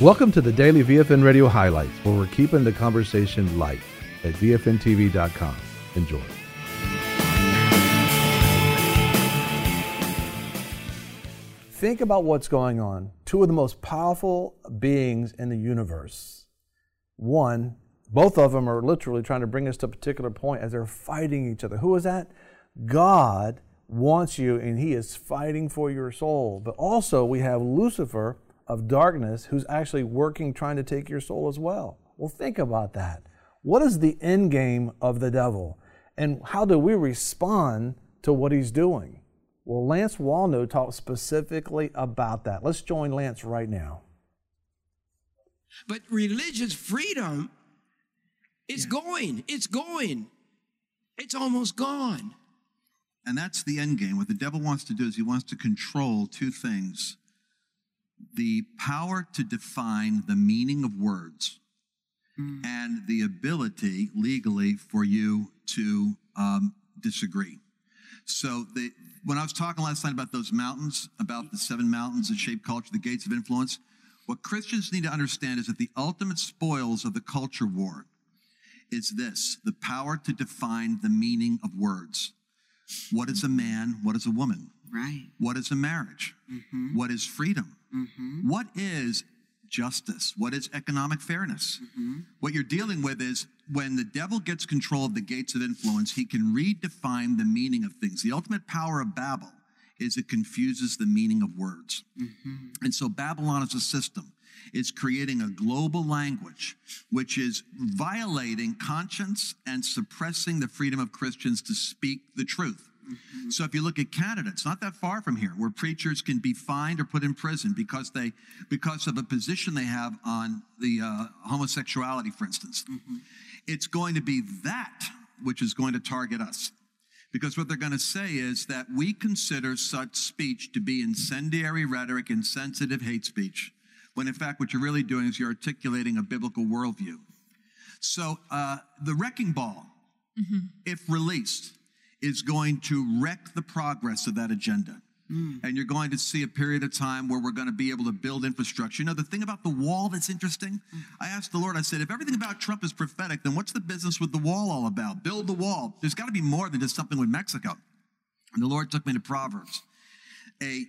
Welcome to the daily VFN Radio highlights, where we're keeping the conversation light at VFNTV.com. Enjoy. Think about what's going on. Two of the most powerful beings in the universe. One, both of them are literally trying to bring us to a particular point as they're fighting each other. Who is that? God wants you and he is fighting for your soul. But also, we have Lucifer of darkness who's actually working trying to take your soul as well. Well, think about that. What is the end game of the devil? And how do we respond to what he's doing? Well, Lance Wallnau talks specifically about that. Let's join Lance right now. But religious freedom is yeah. going. It's going. It's almost gone. And that's the end game. What the devil wants to do is he wants to control two things the power to define the meaning of words mm. and the ability legally for you to um, disagree. So the, when I was talking last night about those mountains, about the seven mountains that shape culture, the gates of influence, what Christians need to understand is that the ultimate spoils of the culture war is this the power to define the meaning of words. What is a man? What is a woman? Right. What is a marriage? Mm-hmm. What is freedom? Mm-hmm. What is justice? What is economic fairness? Mm-hmm. What you're dealing with is when the devil gets control of the gates of influence, he can redefine the meaning of things. The ultimate power of Babel is it confuses the meaning of words. Mm-hmm. And so Babylon is a system. It's creating a global language which is violating conscience and suppressing the freedom of Christians to speak the truth. Mm-hmm. So if you look at Canada, it's not that far from here, where preachers can be fined or put in prison because they, because of a position they have on the uh, homosexuality, for instance. Mm-hmm. It's going to be that which is going to target us. Because what they're going to say is that we consider such speech to be incendiary rhetoric, insensitive hate speech, when in fact what you're really doing is you're articulating a biblical worldview. So uh, the wrecking ball, mm-hmm. if released, is going to wreck the progress of that agenda. Mm. And you're going to see a period of time where we're going to be able to build infrastructure. You know, the thing about the wall that's interesting, mm. I asked the Lord, I said, if everything about Trump is prophetic, then what's the business with the wall all about? Build the wall. There's got to be more than just something with Mexico. And the Lord took me to Proverbs. A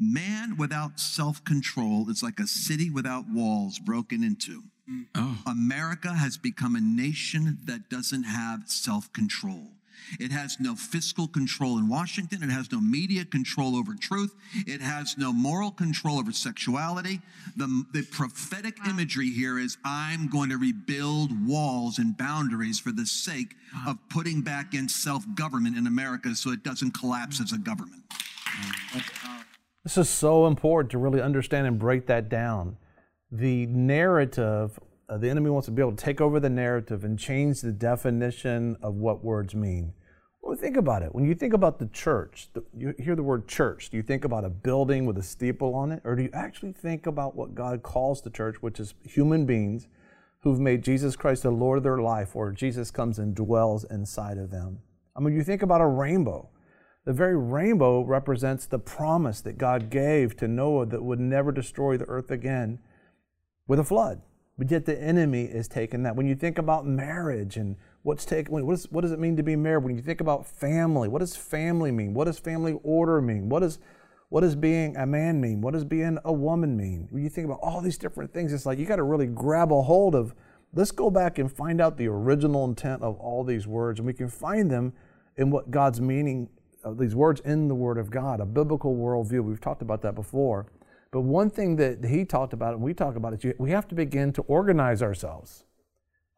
man without self control is like a city without walls broken into. Mm. Oh. America has become a nation that doesn't have self control. It has no fiscal control in Washington. It has no media control over truth. It has no moral control over sexuality. The, the prophetic wow. imagery here is I'm going to rebuild walls and boundaries for the sake wow. of putting back in self government in America so it doesn't collapse as a government. This is so important to really understand and break that down. The narrative uh, the enemy wants to be able to take over the narrative and change the definition of what words mean. Well, think about it. When you think about the church, the, you hear the word church, do you think about a building with a steeple on it? Or do you actually think about what God calls the church, which is human beings who've made Jesus Christ the Lord of their life, or Jesus comes and dwells inside of them? I mean, you think about a rainbow. The very rainbow represents the promise that God gave to Noah that would never destroy the earth again with a flood. But yet the enemy is taking that. When you think about marriage and what's taken, what, is, what does it mean to be married? When you think about family, what does family mean? What does family order mean? What does what does being a man mean? What does being a woman mean? When you think about all these different things, it's like you got to really grab a hold of. Let's go back and find out the original intent of all these words, and we can find them in what God's meaning of these words in the Word of God, a biblical worldview. We've talked about that before. But one thing that he talked about and we talk about is we have to begin to organize ourselves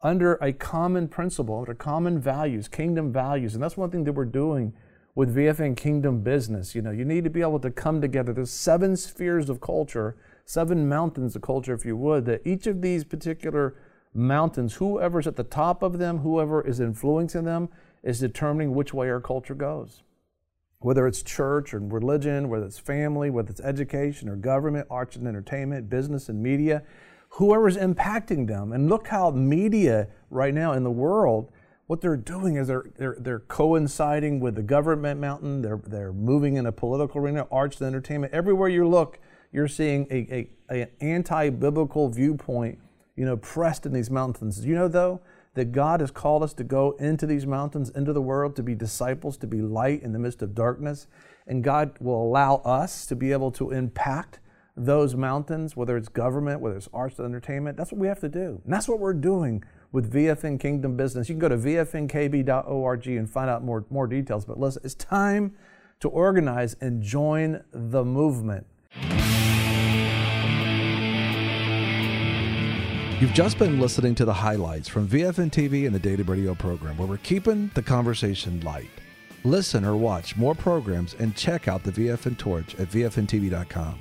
under a common principle, under common values, kingdom values. And that's one thing that we're doing with VFN Kingdom Business. You know, you need to be able to come together. There's seven spheres of culture, seven mountains of culture, if you would, that each of these particular mountains, whoever's at the top of them, whoever is influencing them, is determining which way our culture goes whether it's church or religion, whether it's family, whether it's education or government, arts and entertainment, business and media, whoever's impacting them. And look how media right now in the world, what they're doing is they're, they're, they're coinciding with the government mountain, they're, they're moving in a political arena, arts and entertainment. Everywhere you look, you're seeing a, a, a anti-biblical viewpoint, you know, pressed in these mountains. You know, though, that God has called us to go into these mountains, into the world, to be disciples, to be light in the midst of darkness. And God will allow us to be able to impact those mountains, whether it's government, whether it's arts and entertainment. That's what we have to do. And that's what we're doing with VFN Kingdom Business. You can go to vfnkb.org and find out more, more details. But listen, it's time to organize and join the movement. You've just been listening to the highlights from VFN TV and the Daily Radio program, where we're keeping the conversation light. Listen or watch more programs and check out the VFN Torch at VFNTV.com.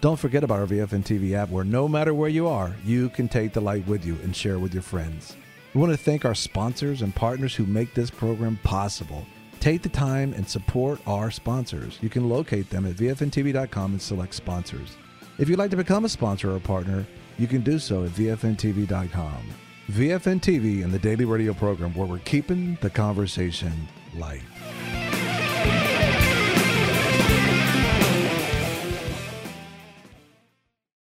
Don't forget about our VFN TV app, where no matter where you are, you can take the light with you and share with your friends. We want to thank our sponsors and partners who make this program possible. Take the time and support our sponsors. You can locate them at VFNTV.com and select sponsors. If you'd like to become a sponsor or a partner, you can do so at VFNTV.com. VFN TV and the daily radio program where we're keeping the conversation light.